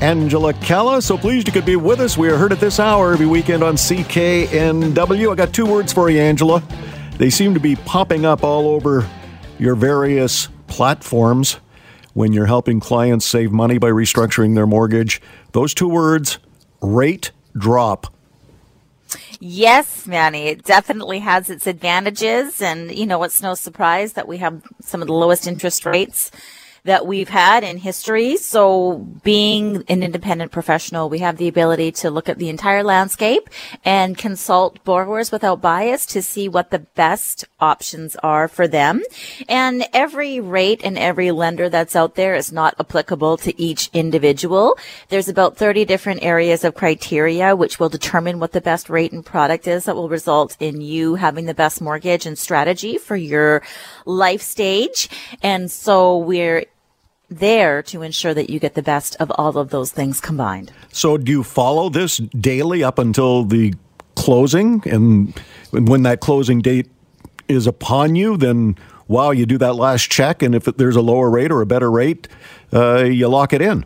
Angela Calla. So pleased you could be with us. We are heard at this hour every weekend on CKNW. I got two words for you, Angela. They seem to be popping up all over your various platforms when you're helping clients save money by restructuring their mortgage. Those two words rate drop. Yes, Manny, it definitely has its advantages. And, you know, it's no surprise that we have some of the lowest interest rates that we've had in history. So being an independent professional, we have the ability to look at the entire landscape and consult borrowers without bias to see what the best options are for them. And every rate and every lender that's out there is not applicable to each individual. There's about 30 different areas of criteria which will determine what the best rate and product is that will result in you having the best mortgage and strategy for your life stage. And so we're there to ensure that you get the best of all of those things combined. So, do you follow this daily up until the closing? And when that closing date is upon you, then wow, you do that last check, and if there's a lower rate or a better rate, uh, you lock it in.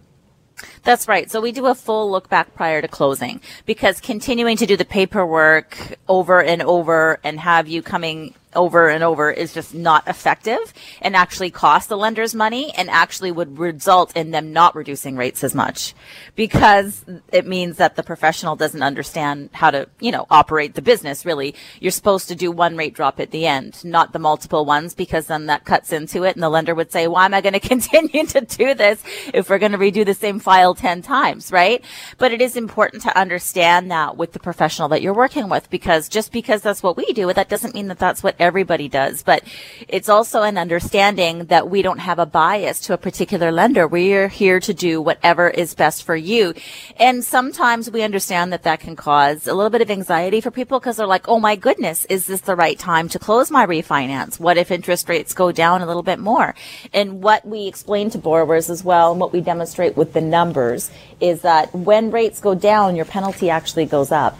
That's right. So we do a full look back prior to closing because continuing to do the paperwork over and over and have you coming over and over is just not effective and actually cost the lenders money and actually would result in them not reducing rates as much because it means that the professional doesn't understand how to, you know, operate the business really. You're supposed to do one rate drop at the end, not the multiple ones because then that cuts into it and the lender would say, why am I going to continue to do this if we're going to redo the same file 10 times, right? But it is important to understand that with the professional that you're working with because just because that's what we do, that doesn't mean that that's what everybody does. But it's also an understanding that we don't have a bias to a particular lender. We're here to do whatever is best for you. And sometimes we understand that that can cause a little bit of anxiety for people because they're like, oh my goodness, is this the right time to close my refinance? What if interest rates go down a little bit more? And what we explain to borrowers as well, and what we demonstrate with the numbers is that when rates go down, your penalty actually goes up.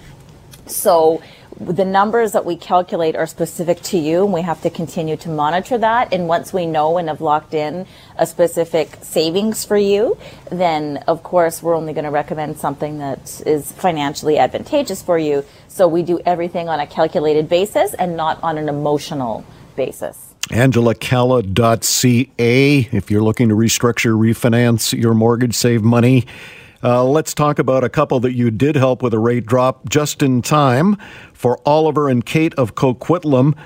So the numbers that we calculate are specific to you and we have to continue to monitor that. And once we know and have locked in a specific savings for you then of course we're only going to recommend something that is financially advantageous for you. So we do everything on a calculated basis and not on an emotional basis. Angelacalla.ca if you're looking to restructure refinance your mortgage save money uh, let's talk about a couple that you did help with a rate drop just in time for Oliver and Kate of Coquitlam.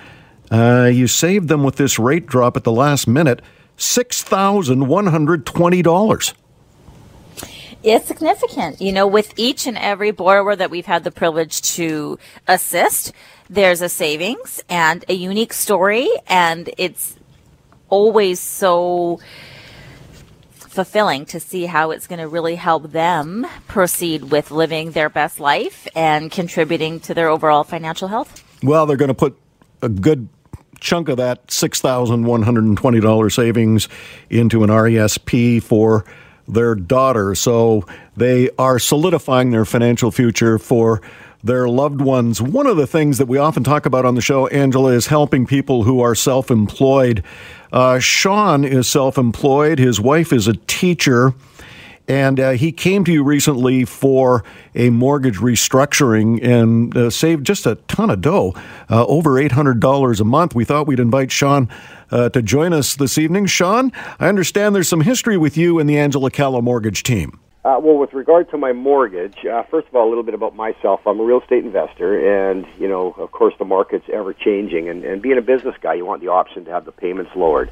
Uh, you saved them with this rate drop at the last minute $6,120. It's significant. You know, with each and every borrower that we've had the privilege to assist, there's a savings and a unique story, and it's always so fulfilling to see how it's going to really help them proceed with living their best life and contributing to their overall financial health. Well, they're going to put a good chunk of that $6,120 savings into an RESP for their daughter. So they are solidifying their financial future for their loved ones. One of the things that we often talk about on the show, Angela, is helping people who are self employed. Uh, Sean is self employed, his wife is a teacher. And uh, he came to you recently for a mortgage restructuring and uh, saved just a ton of dough, uh, over $800 a month. We thought we'd invite Sean uh, to join us this evening. Sean, I understand there's some history with you and the Angela Calla mortgage team. Uh, well, with regard to my mortgage, uh, first of all, a little bit about myself. I'm a real estate investor, and you know, of course, the market's ever changing. And, and being a business guy, you want the option to have the payments lowered.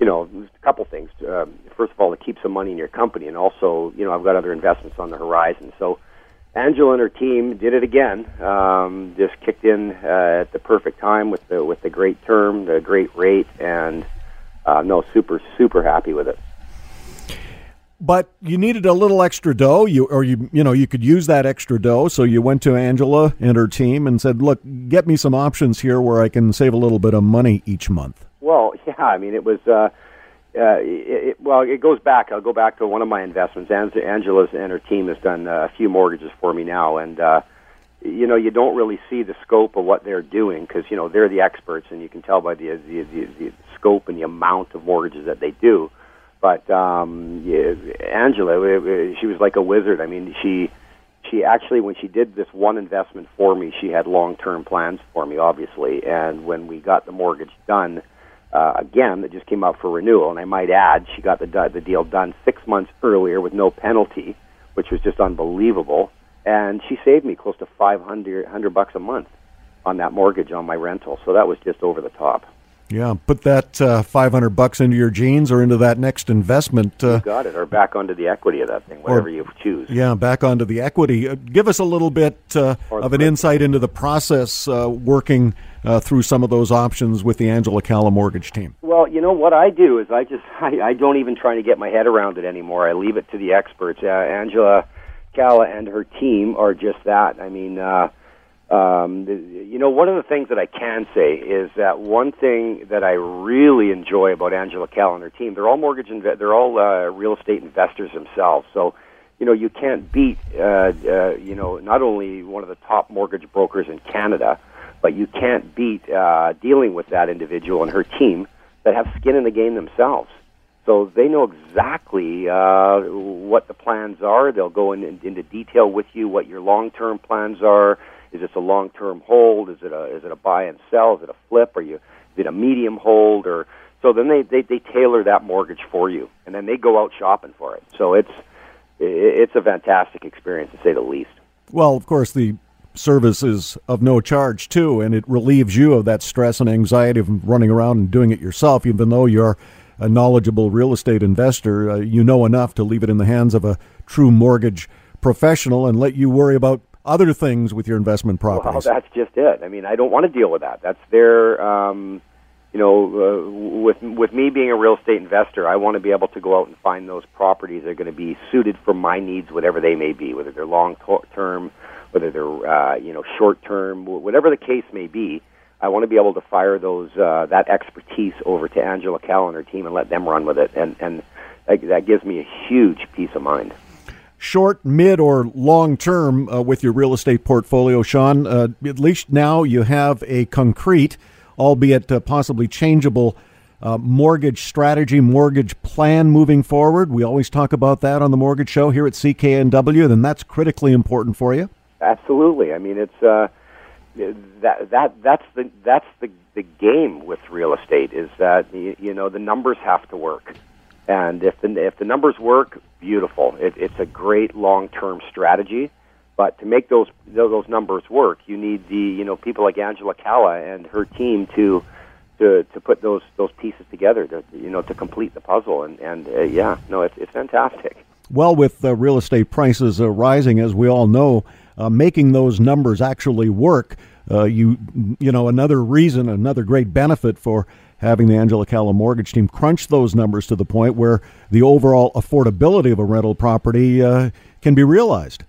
You know, a couple things. Uh, first of all, to keep some money in your company, and also, you know, I've got other investments on the horizon. So, Angela and her team did it again. Um, just kicked in uh, at the perfect time with the with the great term, the great rate, and uh, no, super super happy with it but you needed a little extra dough, you or you you know you could use that extra dough. So you went to Angela and her team and said, "Look, get me some options here where I can save a little bit of money each month." Well, yeah, I mean it was. Uh, uh, it, it, well, it goes back. I'll go back to one of my investments. Angela's and her team has done uh, a few mortgages for me now, and uh, you know you don't really see the scope of what they're doing because you know they're the experts, and you can tell by the the, the the scope and the amount of mortgages that they do. But um, yeah, Angela, she was like a wizard. I mean, she she actually when she did this one investment for me, she had long term plans for me, obviously. And when we got the mortgage done, uh, again, that just came out for renewal. And I might add, she got the the deal done six months earlier with no penalty, which was just unbelievable. And she saved me close to five hundred hundred bucks a month on that mortgage on my rental. So that was just over the top. Yeah, put that uh, 500 bucks into your jeans or into that next investment. Uh, got it, or back onto the equity of that thing, whatever or, you choose. Yeah, back onto the equity. Uh, give us a little bit uh, of an insight into the process uh, working uh, through some of those options with the Angela Calla mortgage team. Well, you know what I do is I just I, I don't even try to get my head around it anymore. I leave it to the experts. Angela Calla and her team are just that. I mean um, you know, one of the things that I can say is that one thing that I really enjoy about Angela Calla and her team, they're all mortgage, inve- they're all uh, real estate investors themselves. So, you know, you can't beat, uh, uh, you know, not only one of the top mortgage brokers in Canada, but you can't beat uh, dealing with that individual and her team that have skin in the game themselves. So they know exactly uh, what the plans are. They'll go in, in, into detail with you what your long-term plans are is this a long-term hold? Is it a is it a buy and sell? Is it a flip? Are you is it a medium hold? Or so then they, they they tailor that mortgage for you, and then they go out shopping for it. So it's it's a fantastic experience to say the least. Well, of course the service is of no charge too, and it relieves you of that stress and anxiety of running around and doing it yourself, even though you're a knowledgeable real estate investor. Uh, you know enough to leave it in the hands of a true mortgage professional and let you worry about other things with your investment properties. Well, that's just it. I mean, I don't want to deal with that. That's their, um, you know, uh, with with me being a real estate investor, I want to be able to go out and find those properties that are going to be suited for my needs, whatever they may be, whether they're long term, whether they're uh, you know short term, whatever the case may be. I want to be able to fire those uh, that expertise over to Angela Calla and her team and let them run with it, and and that, that gives me a huge peace of mind short, mid, or long term uh, with your real estate portfolio, Sean? Uh, at least now you have a concrete, albeit uh, possibly changeable, uh, mortgage strategy, mortgage plan moving forward. We always talk about that on the Mortgage Show here at CKNW, then that's critically important for you. Absolutely. I mean, it's uh, that that that's the that's the the game with real estate is that you know the numbers have to work. And if the if the numbers work, beautiful. It, it's a great long term strategy. But to make those those numbers work, you need the you know people like Angela Calla and her team to to to put those those pieces together to you know to complete the puzzle. And and uh, yeah, no, it's it's fantastic. Well, with uh, real estate prices uh, rising, as we all know, uh, making those numbers actually work, uh, you you know another reason, another great benefit for having the Angela Calla mortgage team crunch those numbers to the point where the overall affordability of a rental property uh, can be realized.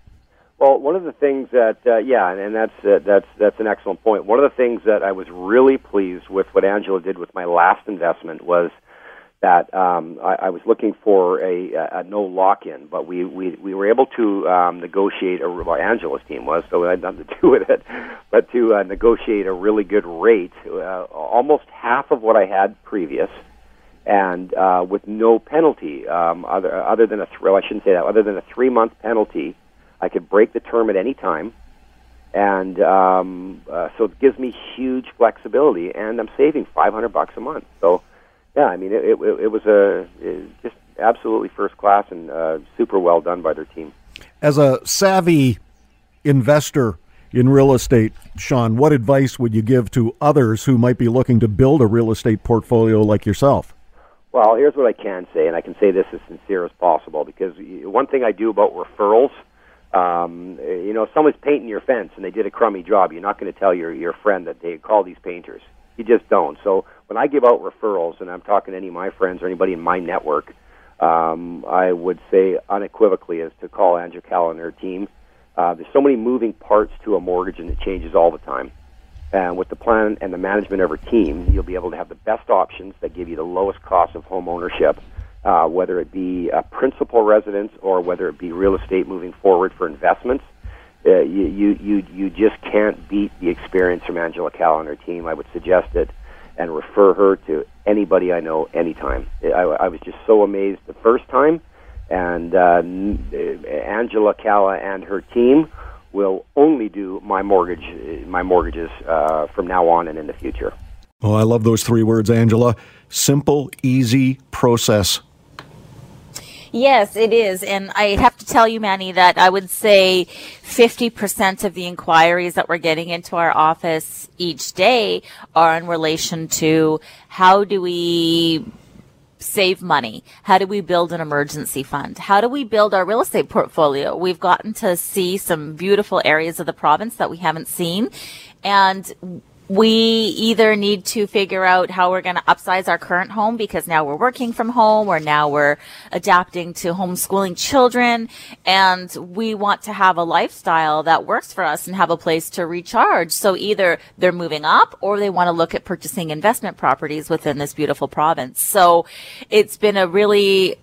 Well, one of the things that uh, yeah, and that's uh, that's that's an excellent point. One of the things that I was really pleased with what Angela did with my last investment was that um, I, I was looking for a, a, no lock-in, but we, we, we were able to um, negotiate. A, well, Angela's team was, so I had nothing to do with it, but to uh, negotiate a really good rate, uh, almost half of what I had previous, and uh, with no penalty, um, other other than a th- well, I shouldn't say that, other than a three-month penalty. I could break the term at any time and um, uh, so it gives me huge flexibility, and I'm saving 500 bucks a month. So yeah, I mean, it, it, it was a it just absolutely first class and uh, super well done by their team. As a savvy investor in real estate, Sean, what advice would you give to others who might be looking to build a real estate portfolio like yourself? Well, here's what I can say, and I can say this as sincere as possible because one thing I do about referrals, um, you know, if someone's painting your fence and they did a crummy job, you're not going to tell your your friend that they call these painters. You just don't. So when I give out referrals, and I'm talking to any of my friends or anybody in my network, um, I would say unequivocally is to call Angela Calla and her team. Uh, there's so many moving parts to a mortgage, and it changes all the time. And with the plan and the management of her team, you'll be able to have the best options that give you the lowest cost of home ownership, uh, whether it be a principal residence or whether it be real estate moving forward for investments. Uh, you, you, you, you just can't beat the experience from Angela Calla and her team. I would suggest it and refer her to anybody I know anytime. I, I was just so amazed the first time, and uh, Angela Calla and her team will only do my mortgage, my mortgages uh, from now on and in the future. Oh, I love those three words, Angela. Simple, easy process. Yes, it is. And I have to tell you, Manny, that I would say 50% of the inquiries that we're getting into our office each day are in relation to how do we save money? How do we build an emergency fund? How do we build our real estate portfolio? We've gotten to see some beautiful areas of the province that we haven't seen. And we either need to figure out how we're going to upsize our current home because now we're working from home or now we're adapting to homeschooling children and we want to have a lifestyle that works for us and have a place to recharge. So either they're moving up or they want to look at purchasing investment properties within this beautiful province. So it's been a really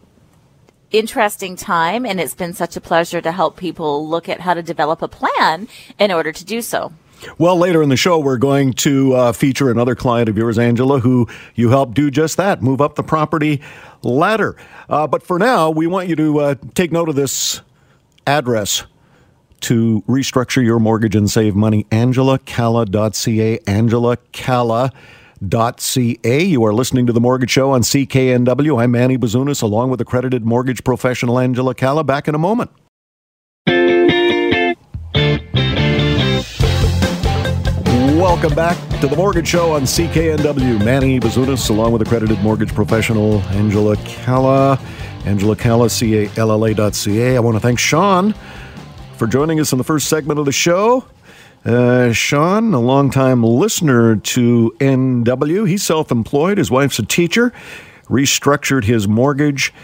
interesting time and it's been such a pleasure to help people look at how to develop a plan in order to do so. Well, later in the show, we're going to uh, feature another client of yours, Angela, who you helped do just that move up the property ladder. Uh, but for now, we want you to uh, take note of this address to restructure your mortgage and save money angelacalla.ca. Angelacalla.ca. You are listening to The Mortgage Show on CKNW. I'm Manny Bazunas, along with accredited mortgage professional Angela Calla. Back in a moment. Welcome back to the Mortgage Show on CKNW. Manny Bazunas, along with accredited mortgage professional Angela Calla. Angela Calla, C-A-L-L-A.ca. I want to thank Sean for joining us in the first segment of the show. Uh, Sean, a longtime listener to NW, he's self employed. His wife's a teacher, restructured his mortgage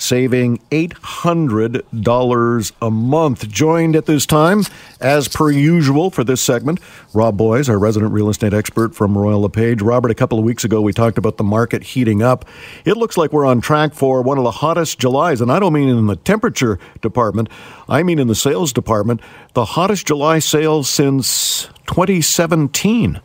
saving $800 a month. Joined at this time, as per usual for this segment, Rob Boyce, our resident real estate expert from Royal LePage. Robert, a couple of weeks ago, we talked about the market heating up. It looks like we're on track for one of the hottest Julys, and I don't mean in the temperature department, I mean in the sales department, the hottest July sales since 2017.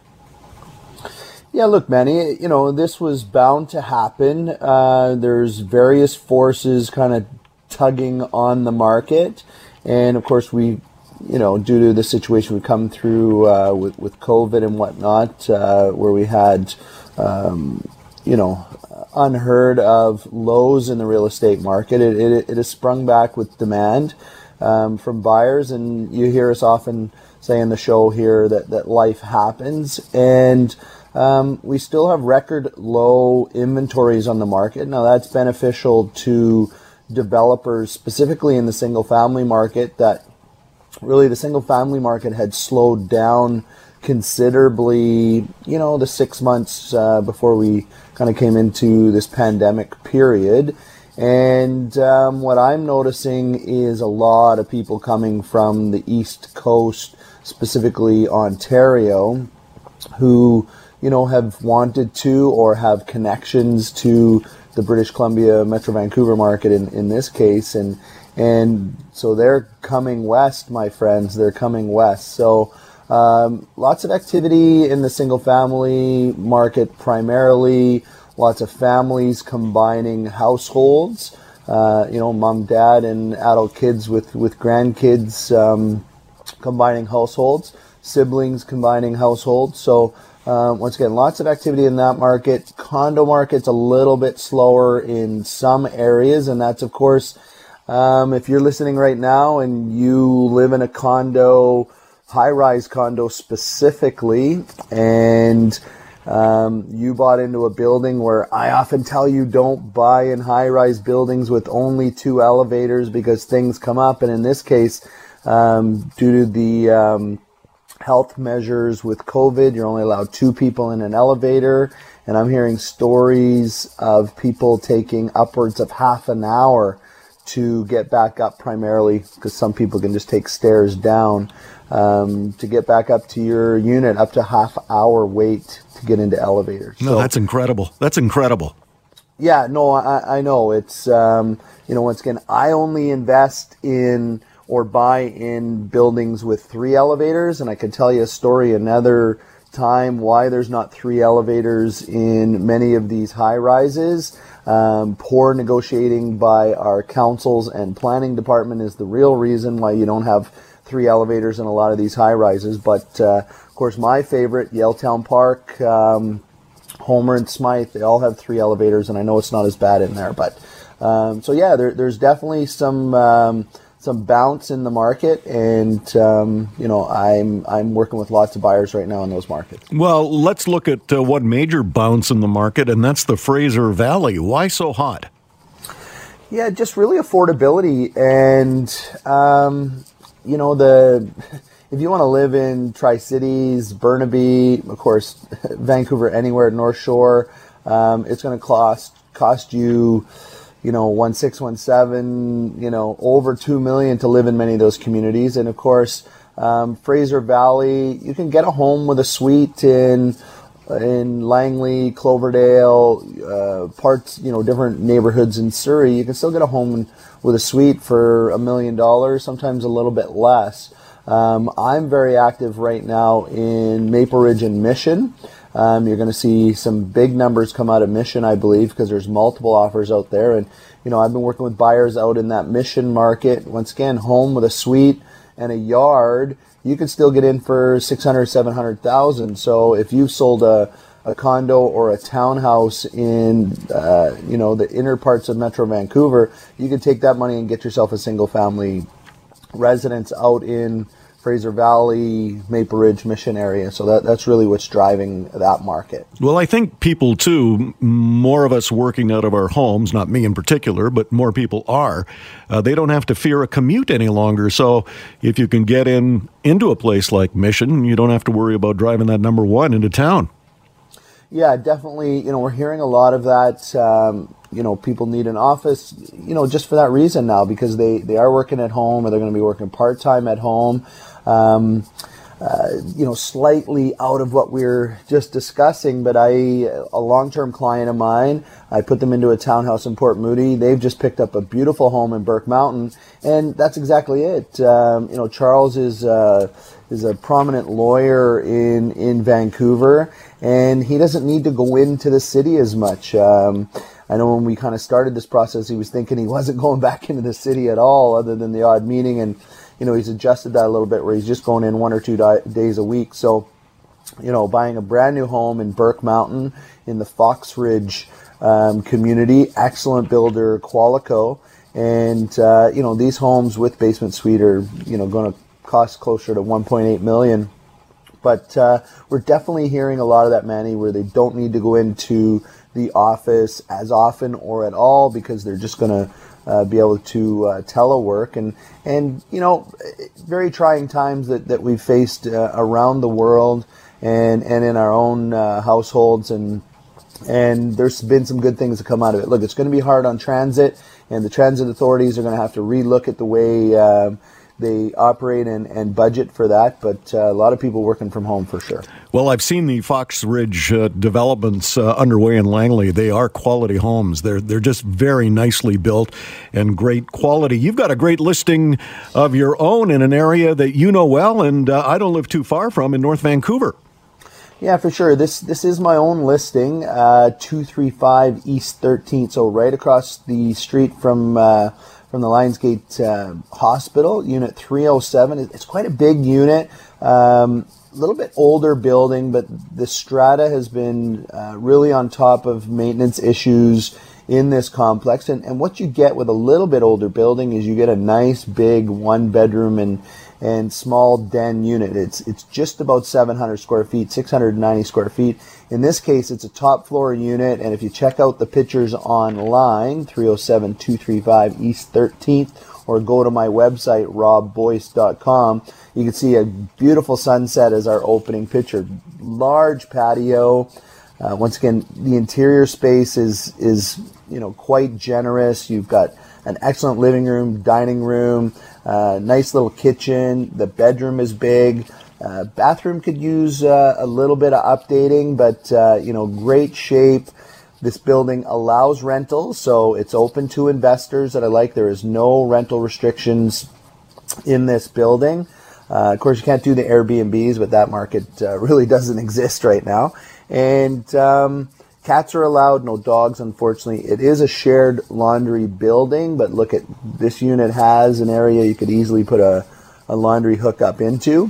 Yeah, look, Manny, you know, this was bound to happen. Uh, there's various forces kind of tugging on the market. And of course, we, you know, due to the situation we come through uh, with, with COVID and whatnot, uh, where we had, um, you know, unheard of lows in the real estate market, it, it, it has sprung back with demand um, from buyers. And you hear us often say in the show here that, that life happens. And um, we still have record low inventories on the market. Now that's beneficial to developers, specifically in the single family market. That really the single family market had slowed down considerably. You know, the six months uh, before we kind of came into this pandemic period. And um, what I'm noticing is a lot of people coming from the East Coast, specifically Ontario, who you know, have wanted to or have connections to the British Columbia Metro Vancouver market in, in this case. And, and so they're coming west, my friends. They're coming west. So, um, lots of activity in the single family market primarily. Lots of families combining households. Uh, you know, mom, dad, and adult kids with with grandkids um, combining households, siblings combining households. So um, once again, lots of activity in that market. Condo market's a little bit slower in some areas, and that's of course um, if you're listening right now and you live in a condo, high-rise condo specifically, and um, you bought into a building where I often tell you don't buy in high-rise buildings with only two elevators because things come up, and in this case, um, due to the um, health measures with COVID. You're only allowed two people in an elevator. And I'm hearing stories of people taking upwards of half an hour to get back up primarily because some people can just take stairs down um, to get back up to your unit up to half hour wait to get into elevators. No, so, that's incredible. That's incredible. Yeah, no, I, I know. It's, um, you know, once again, I only invest in or buy in buildings with three elevators, and I can tell you a story another time why there's not three elevators in many of these high rises. Um, poor negotiating by our councils and planning department is the real reason why you don't have three elevators in a lot of these high rises. But uh, of course, my favorite, Yaletown Park, um, Homer and Smythe, they all have three elevators, and I know it's not as bad in there. But um, so yeah, there, there's definitely some um, some bounce in the market, and um, you know I'm I'm working with lots of buyers right now in those markets. Well, let's look at uh, one major bounce in the market, and that's the Fraser Valley. Why so hot? Yeah, just really affordability, and um, you know the. If you want to live in Tri Cities, Burnaby, of course, Vancouver, anywhere North Shore, um, it's going to cost cost you you know, one six, one seven, you know, over two million to live in many of those communities. And of course, um, Fraser Valley, you can get a home with a suite in in Langley, Cloverdale, uh, parts, you know, different neighborhoods in Surrey. You can still get a home with a suite for a million dollars, sometimes a little bit less. Um, I'm very active right now in Maple Ridge and Mission. Um, you're going to see some big numbers come out of Mission, I believe, because there's multiple offers out there. And, you know, I've been working with buyers out in that Mission market. Once again, home with a suite and a yard, you can still get in for 600, 700,000. So if you've sold a, a condo or a townhouse in, uh, you know, the inner parts of Metro Vancouver, you can take that money and get yourself a single family residence out in Fraser Valley, Maple Ridge, Mission area. So that, that's really what's driving that market. Well, I think people too, more of us working out of our homes, not me in particular, but more people are. Uh, they don't have to fear a commute any longer. So if you can get in into a place like Mission, you don't have to worry about driving that number one into town. Yeah, definitely. You know, we're hearing a lot of that. Um, you know, people need an office, you know, just for that reason now because they, they are working at home or they're going to be working part time at home um, uh, you know, slightly out of what we are just discussing, but I, a long-term client of mine, I put them into a townhouse in Port Moody. They've just picked up a beautiful home in Burke Mountain, and that's exactly it. Um, you know, Charles is uh, is a prominent lawyer in in Vancouver, and he doesn't need to go into the city as much. Um, I know when we kind of started this process, he was thinking he wasn't going back into the city at all, other than the odd meeting and you know, he's adjusted that a little bit where he's just going in one or two di- days a week. So, you know, buying a brand new home in Burke Mountain in the Fox Ridge um, community, excellent builder Qualico. And, uh, you know, these homes with basement suite are, you know, going to cost closer to 1.8 million. But uh, we're definitely hearing a lot of that, Manny, where they don't need to go into the office as often or at all because they're just going to uh, be able to uh, telework and and you know very trying times that, that we've faced uh, around the world and and in our own uh, households and and there's been some good things to come out of it. Look, it's going to be hard on transit, and the transit authorities are going to have to relook at the way um, they operate and, and budget for that, but uh, a lot of people working from home for sure. Well, I've seen the Fox Ridge uh, developments uh, underway in Langley. They are quality homes. They're they're just very nicely built and great quality. You've got a great listing of your own in an area that you know well, and uh, I don't live too far from in North Vancouver. Yeah, for sure. This this is my own listing, uh, two three five East Thirteenth, so right across the street from uh, from the Lionsgate uh, Hospital, Unit 307. It's quite a big unit, um, a little bit older building, but the strata has been uh, really on top of maintenance issues in this complex. And, and what you get with a little bit older building is you get a nice big one bedroom and and small den unit. It's it's just about 700 square feet, 690 square feet. In this case, it's a top floor unit, and if you check out the pictures online, 307-235 East 13th, or go to my website robboyce.com, you can see a beautiful sunset as our opening picture. Large patio. Uh, once again, the interior space is is you know quite generous. You've got an excellent living room, dining room, uh, nice little kitchen. The bedroom is big. Uh, bathroom could use uh, a little bit of updating, but uh, you know, great shape. This building allows rentals, so it's open to investors that I like. There is no rental restrictions in this building. Uh, of course, you can't do the Airbnbs, but that market really doesn't exist right now. And um, cats are allowed, no dogs, unfortunately. It is a shared laundry building, but look at this unit has an area you could easily put a, a laundry hookup into.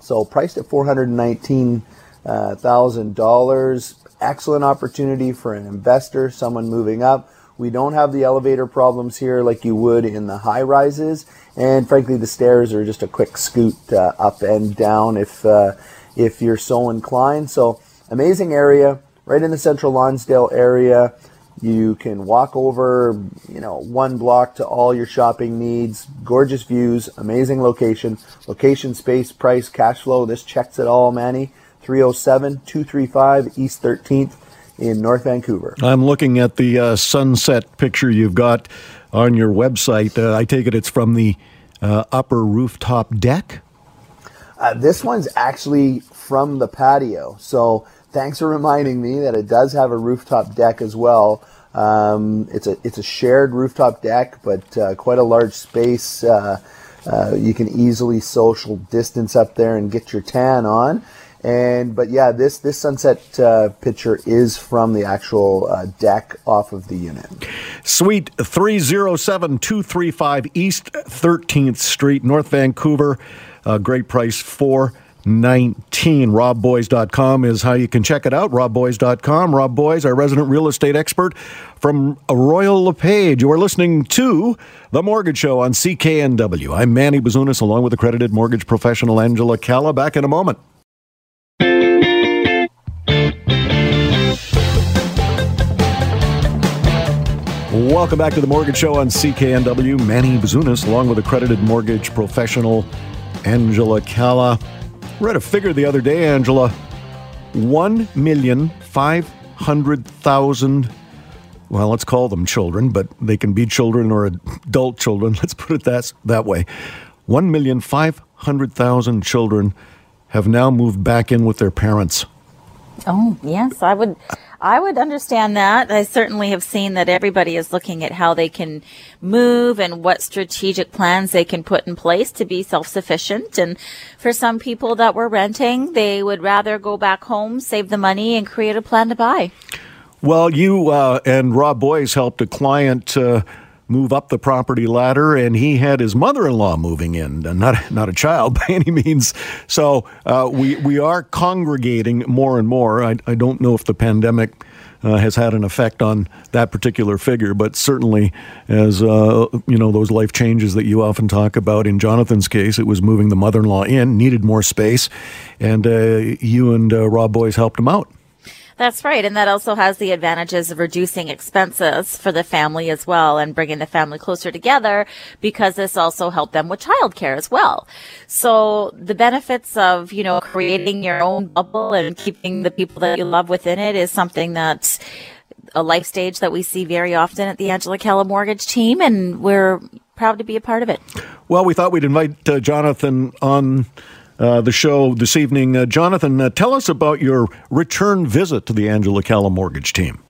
So priced at four hundred nineteen uh, thousand dollars. Excellent opportunity for an investor, someone moving up. We don't have the elevator problems here like you would in the high rises, and frankly, the stairs are just a quick scoot uh, up and down if uh, if you're so inclined. So amazing area, right in the central Lonsdale area. You can walk over, you know, one block to all your shopping needs. Gorgeous views, amazing location, location, space, price, cash flow. This checks it all, Manny. 307 235 East 13th in North Vancouver. I'm looking at the uh, sunset picture you've got on your website. Uh, I take it it's from the uh, upper rooftop deck? Uh, this one's actually from the patio. So thanks for reminding me that it does have a rooftop deck as well. Um, it's a it's a shared rooftop deck, but uh, quite a large space. Uh, uh, you can easily social distance up there and get your tan on. And but yeah, this this sunset uh, picture is from the actual uh, deck off of the unit. Suite three zero seven two three five East Thirteenth Street, North Vancouver. Uh, great price for 19. RobBoyce.com is how you can check it out. RobBoyce.com. Rob Boyce, our resident real estate expert from Royal LePage. You are listening to The Mortgage Show on CKNW. I'm Manny Bazunas, along with accredited mortgage professional Angela Calla. Back in a moment. Welcome back to the Mortgage Show on CKNW. Manny Bazunas, along with accredited mortgage professional Angela Calla. Read a figure the other day, Angela. One million five hundred thousand. Well, let's call them children, but they can be children or adult children. Let's put it that that way. One million five hundred thousand children have now moved back in with their parents. Oh yes, I would. I would understand that. I certainly have seen that everybody is looking at how they can move and what strategic plans they can put in place to be self-sufficient. And for some people that were renting, they would rather go back home, save the money, and create a plan to buy. Well, you uh, and Rob Boyce helped a client. Uh, move up the property ladder, and he had his mother-in-law moving in, not not a child by any means. So uh, we we are congregating more and more. I, I don't know if the pandemic. Uh, has had an effect on that particular figure, but certainly, as uh, you know, those life changes that you often talk about. In Jonathan's case, it was moving the mother-in-law in, needed more space, and uh, you and uh, Rob Boyce helped him out. That's right. And that also has the advantages of reducing expenses for the family as well and bringing the family closer together because this also helped them with childcare as well. So the benefits of, you know, creating your own bubble and keeping the people that you love within it is something that's a life stage that we see very often at the Angela Calla Mortgage team. And we're proud to be a part of it. Well, we thought we'd invite uh, Jonathan on uh, the show this evening. Uh, Jonathan, uh, tell us about your return visit to the Angela Calla mortgage team.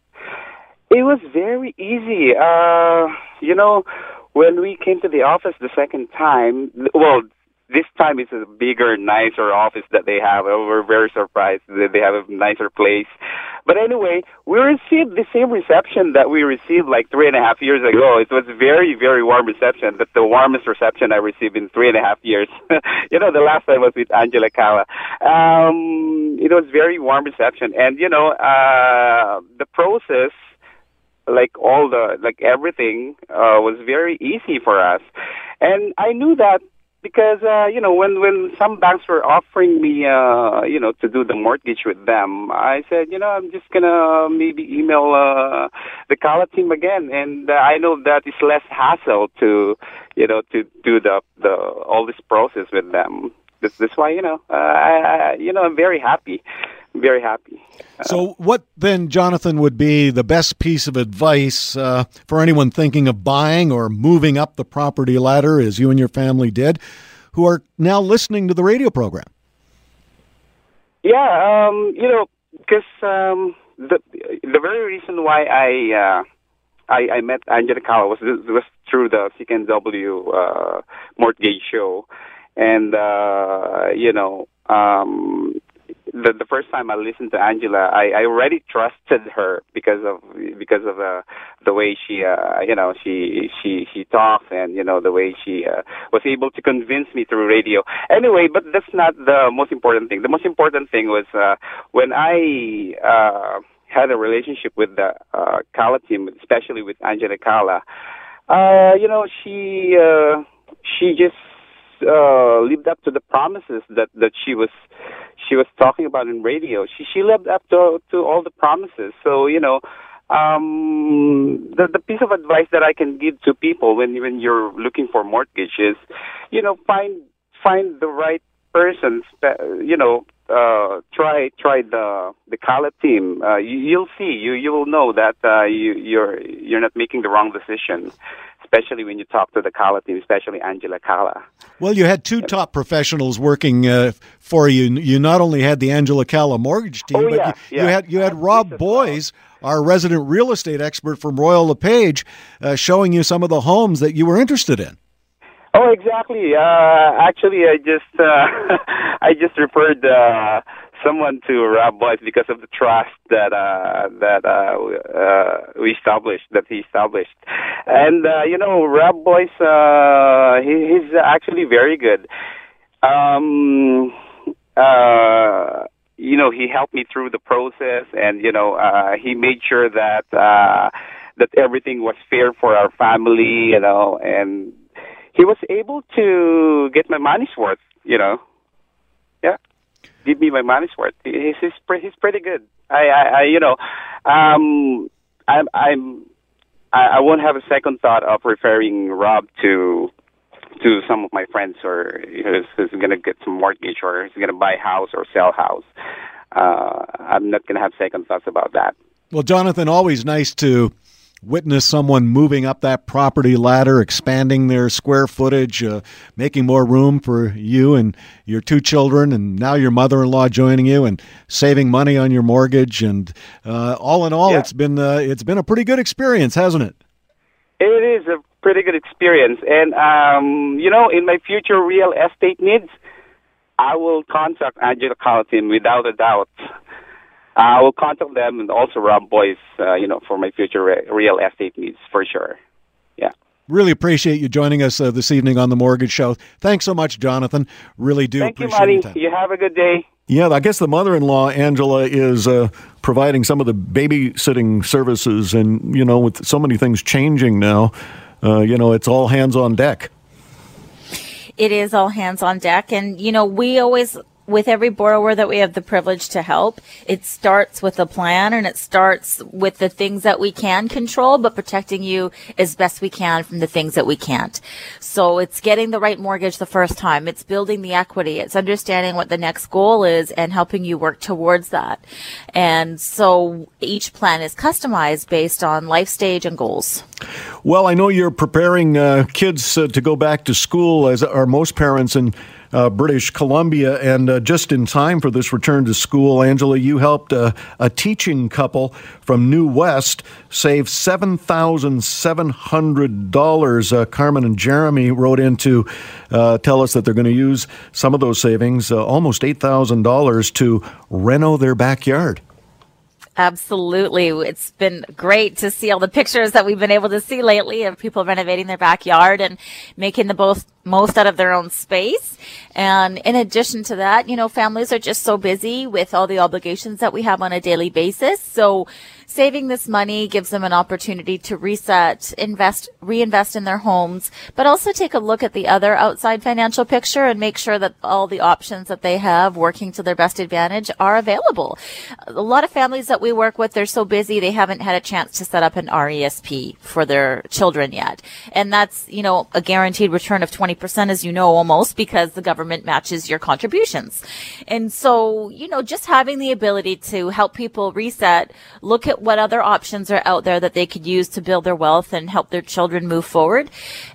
It was very easy. Uh, you know, when we came to the office the second time, well, this time it's a bigger, nicer office that they have. We're very surprised that they have a nicer place. But anyway, we received the same reception that we received like three and a half years ago. It was very, very warm reception. That's the warmest reception I received in three and a half years. you know, the last time was with Angela Calla. Um, it was very warm reception. And, you know, uh, the process like all the like everything uh, was very easy for us and i knew that because uh, you know when when some banks were offering me uh, you know to do the mortgage with them, I said you know I'm just gonna maybe email uh, the Calla team again, and uh, I know that it's less hassle to you know to do the the all this process with them. This this why you know uh, I, I you know I'm very happy very happy. So, what then, Jonathan, would be the best piece of advice uh, for anyone thinking of buying or moving up the property ladder, as you and your family did, who are now listening to the radio program? Yeah, um, you know, because um, the the very reason why I uh, I, I met Angela Calla was was through the CKNW uh, mortgage show, and uh, you know, um, the the first time I listened to Angela, I, I already trusted her because of because of uh, the way she uh, you know she she she talks and you know the way she uh, was able to convince me through radio. Anyway, but that's not the most important thing. The most important thing was uh, when I uh, had a relationship with the uh, Calla team, especially with Angela Calla. Uh, you know, she uh, she just uh, lived up to the promises that that she was she was talking about in radio. She she lived up to to all the promises. So you know, um, the the piece of advice that I can give to people when when you're looking for mortgage is, you know, find find the right person. You know, uh, try try the the Calla team. Uh, you, you'll see. You you will know that uh, you you're you're not making the wrong decision especially when you talk to the Calla team, especially Angela Calla. Well, you had two top professionals working uh, for you. You not only had the Angela Calla mortgage team, oh, but yeah, you, yeah. you, had you had Rob Boyce, our resident real estate expert from Royal LePage, uh, showing you some of the homes that you were interested in. Oh, exactly. Uh, actually, I just uh, I just referred uh, someone to Rob Boyce because of the trust that uh, that uh, uh, we established, that he established, and uh, you know, Rob Boyce, uh, he, he's actually very good. Um, uh, you know, he helped me through the process, and you know, uh, he made sure that uh, that everything was fair for our family, you know, and he was able to get my money's worth, you know. Yeah give me my money's worth. He's he's, pretty, he's pretty good. I, I, I you know, um, I'm I'm I, I won't have a second thought of referring Rob to to some of my friends or who's, who's going to get some mortgage or who's going to buy a house or sell house. Uh, I'm not going to have second thoughts about that. Well, Jonathan, always nice to witness someone moving up that property ladder, expanding their square footage, uh, making more room for you and your two children, and now your mother-in-law joining you and saving money on your mortgage. And uh, all in all, Yeah. it's been uh, it's been a pretty good experience, hasn't it? It is a pretty good experience, and um, you know, in my future real estate needs, I will contact Angela Carlton without a doubt. I will contact them and also Rob Boyce, uh, you know, for my future re- real estate needs for sure. Yeah. Really appreciate you joining us uh, this evening on the Mortgage Show. Thanks so much, Jonathan. Really do Thank you, appreciate Marty. your time. You have a good day. Yeah, I guess the mother-in-law Angela is uh, providing some of the babysitting services, and you know, with so many things changing now, uh, you know, it's all hands on deck. it is all hands on deck. And, you know, we always, with every borrower that we have the privilege to help, it starts with a plan and it starts with the things that we can control, but protecting you as best we can from the things that we can't. So it's getting the right mortgage the first time. It's building the equity. It's understanding what the next goal is and helping you work towards that. And so each plan is customized based on life stage and goals. Well, I know you're preparing uh, kids uh, to go back to school, as are most parents in uh, British Columbia, and uh, just in time for this return to school, Angela, you helped uh, a teaching couple from New West save seven thousand seven hundred dollars. Uh, Carmen and Jeremy wrote in to uh, tell us that they're going to use some of those savings, uh, almost eight thousand dollars, to reno their backyard. Absolutely. It's been great to see all the pictures that we've been able to see lately of people renovating their backyard and making the both most out of their own space. And in addition to that, you know, families are just so busy with all the obligations that we have on a daily basis. So saving this money gives them an opportunity to reset, invest, reinvest in their homes, but also take a look at the other outside financial picture and make sure that all the options that they have working to their best advantage are available. A lot of families that we work with, they're so busy, they haven't had a chance to set up an RESP for their children yet. And that's, you know, a guaranteed return of 20% 20%, as you know, almost because the government matches your contributions. And so, you know, just having the ability to help people reset, look at what other options are out there that they could use to build their wealth and help their children move forward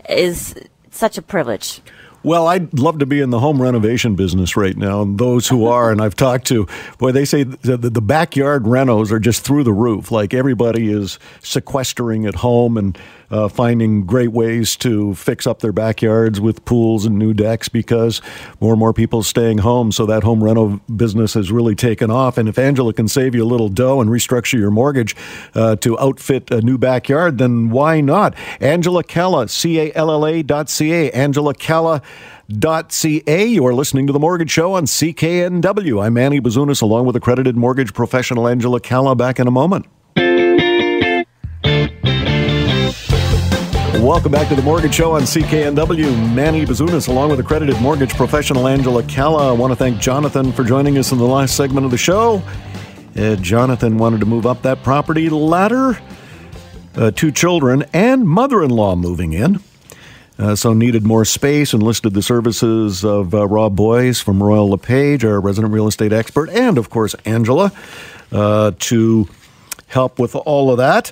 is such a privilege. Well, I'd love to be in the home renovation business right now. And those who are, and I've talked to, boy, they say the, backyard renos are just through the roof. Like everybody is sequestering at home and uh, finding great ways to fix up their backyards with pools and new decks because more and more people staying home. So that home rental business has really taken off. And if Angela can save you a little dough and restructure your mortgage uh, to outfit a new backyard, then why not? Angela Calla, C A L L A dot C A. Angela Calla ca. You are listening to The Mortgage Show on CKNW. I'm Manny Bazunas, along with accredited mortgage professional Angela Calla. Back in a moment. Welcome back to the Mortgage Show on CKNW. Manny Bazunas, along with accredited mortgage professional Angela Calla. I want to thank Jonathan for joining us in the last segment of the show. Uh, Jonathan wanted to move up that property ladder. Uh, two children and mother in law moving in. Uh, so needed more space and listed the services of uh, Rob Boyce from Royal LePage, our resident real estate expert, and of course Angela uh, to help with all of that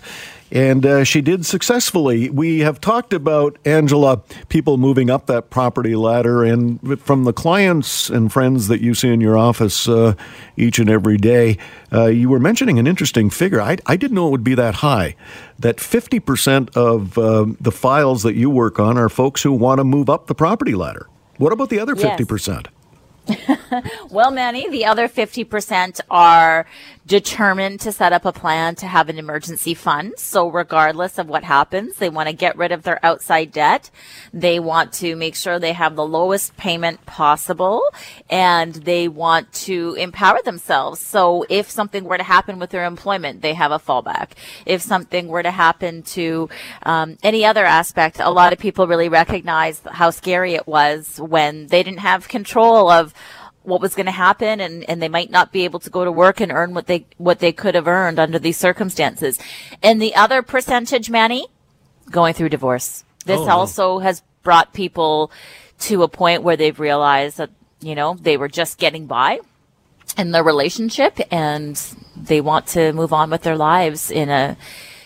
and uh, she did successfully. We have talked about Angela, people moving up that property ladder, and from the clients and friends that you see in your office uh, each and every day, uh, you were mentioning an interesting figure. I, I, didn't know it would be that high. That 50% of uh, the files that you work on are folks who want to move up the property ladder. What about the other yes. 50%? well, Manny, the other 50% are determined to set up a plan to have an emergency fund. So regardless of what happens, they want to get rid of their outside debt. They want to make sure they have the lowest payment possible and they want to empower themselves. So if something were to happen with their employment, they have a fallback. If something were to happen to um, any other aspect, a lot of people really recognize how scary it was when they didn't have control of what was going to happen and, and they might not be able to go to work and earn what they what they could have earned under these circumstances. And the other percentage, Manny, going through divorce. This oh. also has brought people to a point where they've realized that, you know, they were just getting by in their relationship and they want to move on with their lives in a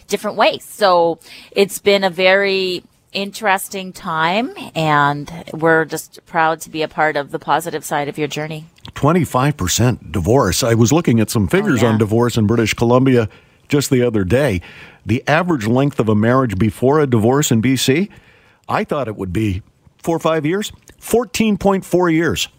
different way. So it's been a very interesting time, and we're just proud to be a part of the positive side of your journey. 25% divorce. I was looking at some oh, figures oh, yeah. on divorce in British Columbia just the other day. The average length of a marriage before a divorce in BC, I thought it would be four or five years, 14.4 years.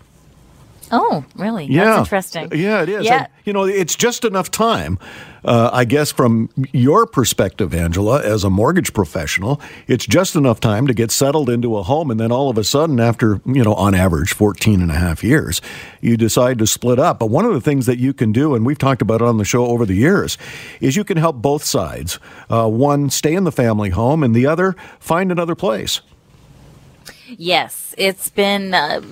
Oh, really? Yeah. That's interesting. Yeah, it is. Yeah. And, you know, it's just enough time, uh, I guess, from your perspective, Angela, as a mortgage professional, it's just enough time to get settled into a home. And then all of a sudden, after, you know, on average 14 and a half years, you decide to split up. But one of the things that you can do, and we've talked about it on the show over the years, is you can help both sides. Uh, one, stay in the family home, and the other, find another place. Yes, it's been uh,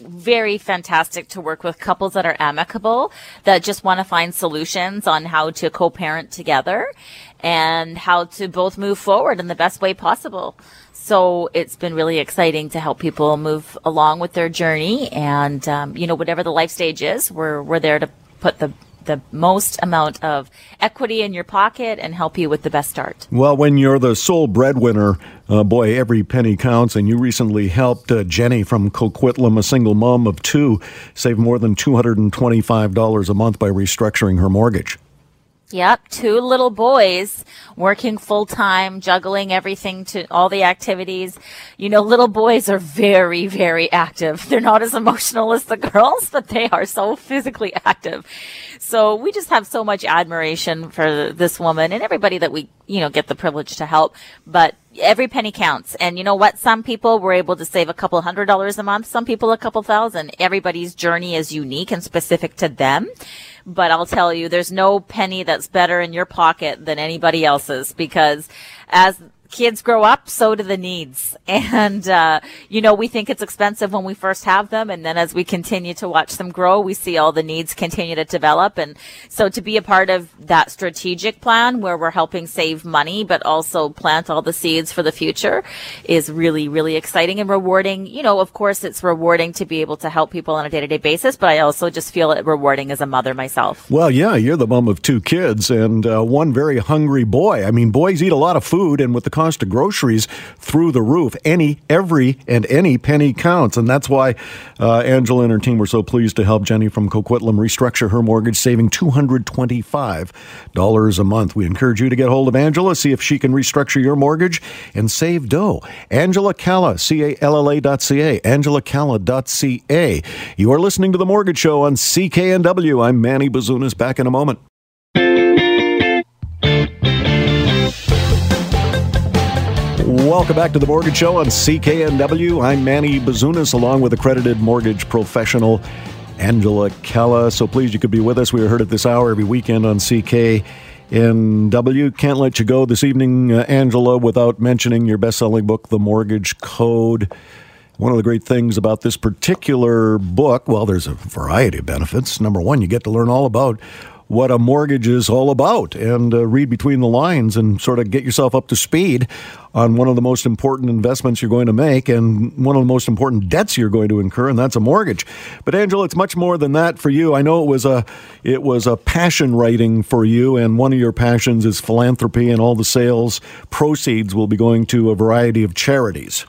very fantastic to work with couples that are amicable, that just want to find solutions on how to co-parent together and how to both move forward in the best way possible. So it's been really exciting to help people move along with their journey. And, um, you know, whatever the life stage is, we're, we're there to put the the most amount of equity in your pocket and help you with the best start. Well, when you're the sole breadwinner, uh, boy, every penny counts. And you recently helped uh, Jenny from Coquitlam, a single mom of two, save more than $225 a month by restructuring her mortgage. Yep, two little boys working full time, juggling everything to all the activities. You know, little boys are very, very active. They're not as emotional as the girls, but they are so physically active. So we just have so much admiration for this woman and everybody that we, you know, get the privilege to help. But every penny counts. And you know what? Some people were able to save a couple hundred dollars a month. Some people a couple thousand. Everybody's journey is unique and specific to them. But I'll tell you, there's no penny that's better in your pocket than anybody else's because as kids grow up, so do the needs. And, uh, you know, we think it's expensive when we first have them. And then as we continue to watch them grow, we see all the needs continue to develop. And so to be a part of that strategic plan where we're helping save money, but also plant all the seeds for the future is really, really exciting and rewarding. You know, of course, it's rewarding to be able to help people on a day to day basis, but I also just feel it rewarding as a mother myself. Well, yeah, you're the mom of two kids and uh, one very hungry boy. I mean, boys eat a lot of food, and with the cost of groceries through the roof, any, every, and any penny counts. And that's why uh, Angela and her team were so pleased to help Jenny from Coquitlam restructure her mortgage, saving $225 a month. We encourage you to get hold of Angela, see if she can restructure your mortgage and save dough. Angela Calla, C A L L A dot C A, angelacalla.ca. You are listening to The Mortgage Show on CKNW. I'm Manny Bazunas. Back in a moment. Welcome back to the Mortgage Show on CKNW. I'm Manny Bazunas, along with accredited mortgage professional Angela Calla. So pleased you could be with us. We are heard at this hour every weekend on CKNW. Can't let you go this evening, uh, Angela, without mentioning your best selling book, The Mortgage Code. One of the great things about this particular book, well, there's a variety of benefits. Number one, you get to learn all about what a mortgage is all about and uh, read between the lines and sort of get yourself up to speed on one of the most important investments you're going to make and one of the most important debts you're going to incur and that's a mortgage. But Angela, it's much more than that for you. I know it was a it was a passion writing for you and one of your passions is philanthropy and all the sales proceeds will be going to a variety of charities.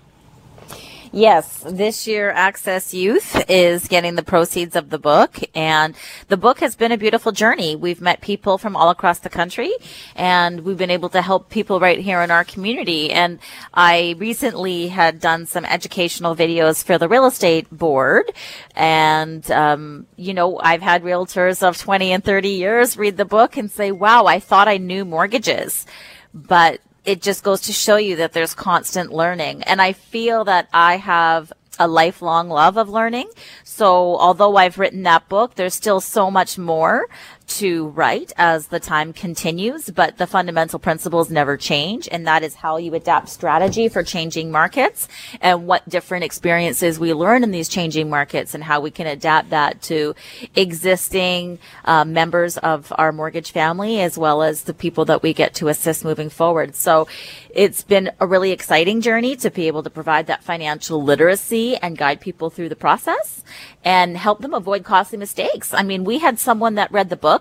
Yes, this year Access Youth is getting the proceeds of the book and the book has been a beautiful journey. We've met people from all across the country and we've been able to help people right here in our community. And I recently had done some educational videos for the real estate board and, um, you know, I've had realtors of 20 and 30 years read the book and say, wow, I thought I knew mortgages but it just goes to show you that there's constant learning. And I feel that I have a lifelong love of learning. So although I've written that book, there's still so much more to write as the time continues, but the fundamental principles never change. And that is how you adapt strategy for changing markets and what different experiences we learn in these changing markets and how we can adapt that to existing uh, members of our mortgage family as well as the people that we get to assist moving forward. So it's been a really exciting journey to be able to provide that financial literacy and guide people through the process and help them avoid costly mistakes. I mean, we had someone that read the book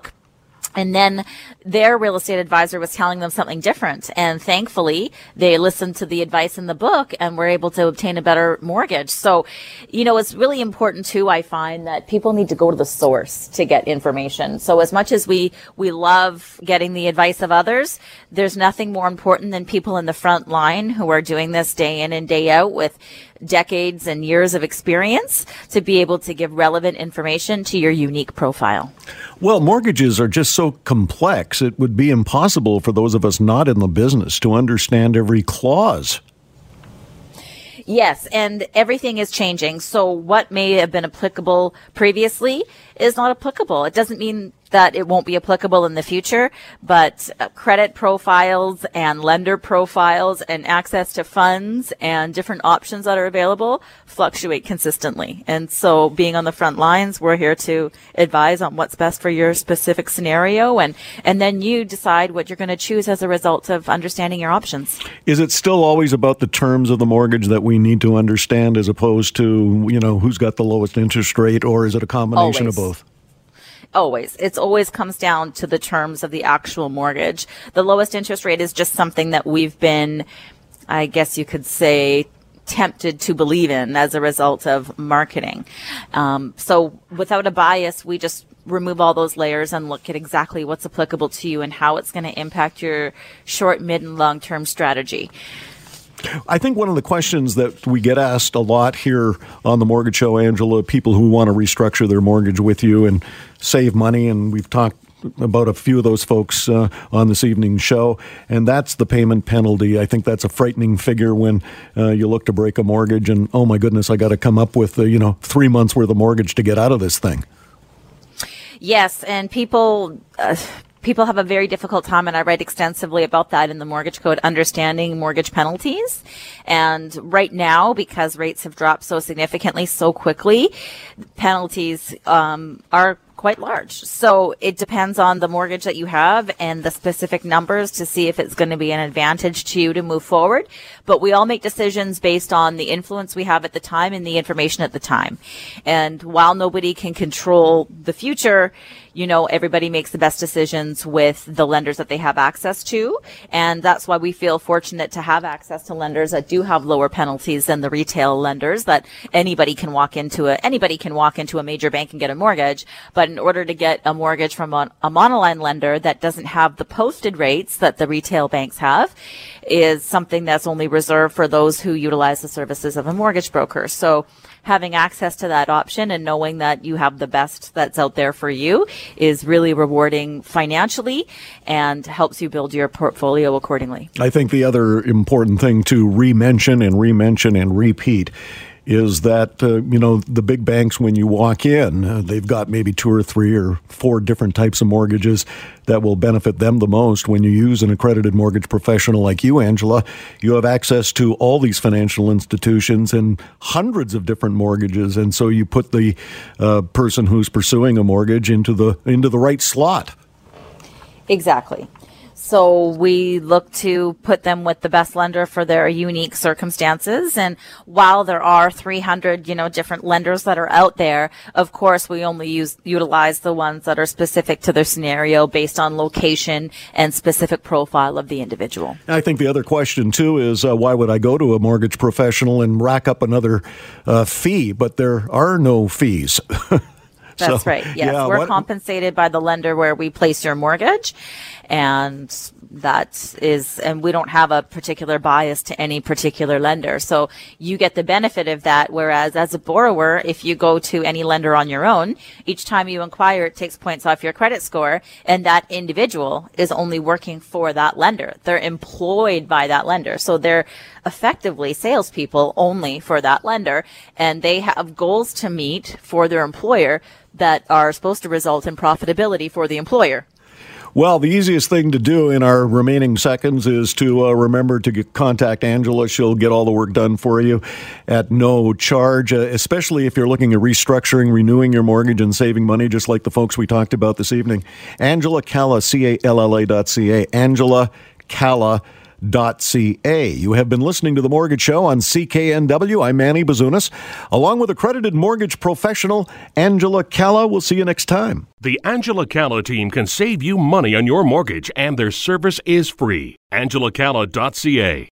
and then their real estate advisor was telling them something different. And thankfully, they listened to the advice in the book and were able to obtain a better mortgage. So, you know, it's really important too, I find that people need to go to the source to get information. So as much as we, we love getting the advice of others, there's nothing more important than people in the front line who are doing this day in and day out with decades and years of experience to be able to give relevant information to your unique profile. Well, mortgages are just so complex, it would be impossible for those of us not in the business to understand every clause. Yes, and everything is changing. So what may have been applicable previously is not applicable. It doesn't mean that it won't be applicable in the future, but uh, credit profiles and lender profiles and access to funds and different options that are available fluctuate consistently. And so being on the front lines, we're here to advise on what's best for your specific scenario and, and then you decide what you're going to choose as a result of understanding your options. Is it still always about the terms of the mortgage that we need to understand as opposed to, you know, who's got the lowest interest rate or is it a combination always. of both? Always. It's always comes down to the terms of the actual mortgage. The lowest interest rate is just something that we've been, I guess you could say, tempted to believe in as a result of marketing. Um, so without a bias, we just remove all those layers and look at exactly what's applicable to you and how it's going to impact your short, mid, and long term strategy. I think one of the questions that we get asked a lot here on the Mortgage Show, Angela, people who want to restructure their mortgage with you and save money, and we've talked about a few of those folks uh, on this evening's show, and that's the payment penalty. I think that's a frightening figure when uh, you look to break a mortgage, and oh my goodness, I got to come up with uh, you know three months worth of mortgage to get out of this thing. Yes, and people uh, people have a very difficult time, and I write extensively about that in the mortgage code, understanding mortgage penalties. And right now, because rates have dropped so significantly so quickly, penalties um, are quite large. So it depends on the mortgage that you have and the specific numbers to see if it's going to be an advantage to you to move forward. But we all make decisions based on the influence we have at the time and the information at the time. And while nobody can control the future, you know, everybody makes the best decisions with the lenders that they have access to. And that's why we feel fortunate to have access to lenders that do have lower penalties than the retail lenders that anybody can walk into a, anybody can walk into a major bank and get a mortgage. But in order to get a mortgage from a, a monoline lender that doesn't have the posted rates that the retail banks have is something that's only reserved for those who utilize the services of a mortgage broker. So having access to that option and knowing that you have the best that's out there for you is really rewarding financially and helps you build your portfolio accordingly. I think the other important thing to re-mention and re-mention and repeat is that uh, you know the big banks when you walk in uh, they've got maybe two or three or four different types of mortgages that will benefit them the most. When you use an accredited mortgage professional like you Angela you have access to all these financial institutions and hundreds of different mortgages. And so you put the uh, person who's pursuing a mortgage into the into the right slot. Exactly so we look to put them with the best lender for their unique circumstances. And while there are 300, you know, different lenders that are out there, of course, we only use, utilize the ones that are specific to their scenario based on location and specific profile of the individual. I think the other question too is uh, why would I go to a mortgage professional and rack up another uh, fee? But there are no fees. That's so, right. Yes, yeah, we're what, compensated by the lender where we place your mortgage, and that is, and we don't have a particular bias to any particular lender. So you get the benefit of that. Whereas as a borrower, if you go to any lender on your own, each time you inquire, it takes points off your credit score, and that individual is only working for that lender. They're employed by that lender, so they're effectively salespeople only for that lender, and they have goals to meet for their employer that are supposed to result in profitability for the employer. Well, the easiest thing to do in our remaining seconds is to uh, remember to get, contact Angela. She'll get all the work done for you at no charge, uh, especially if you're looking at restructuring, renewing your mortgage, and saving money, just like the folks we talked about this evening. Angela Calla, C A L L A dot C A. Angela Calla ca. You have been listening to The Mortgage Show on CKNW. I'm Manny Bazunas, along with accredited mortgage professional Angela Calla. We'll see you next time. The Angela Calla team can save you money on your mortgage, and their service is free. AngelaCalla.ca.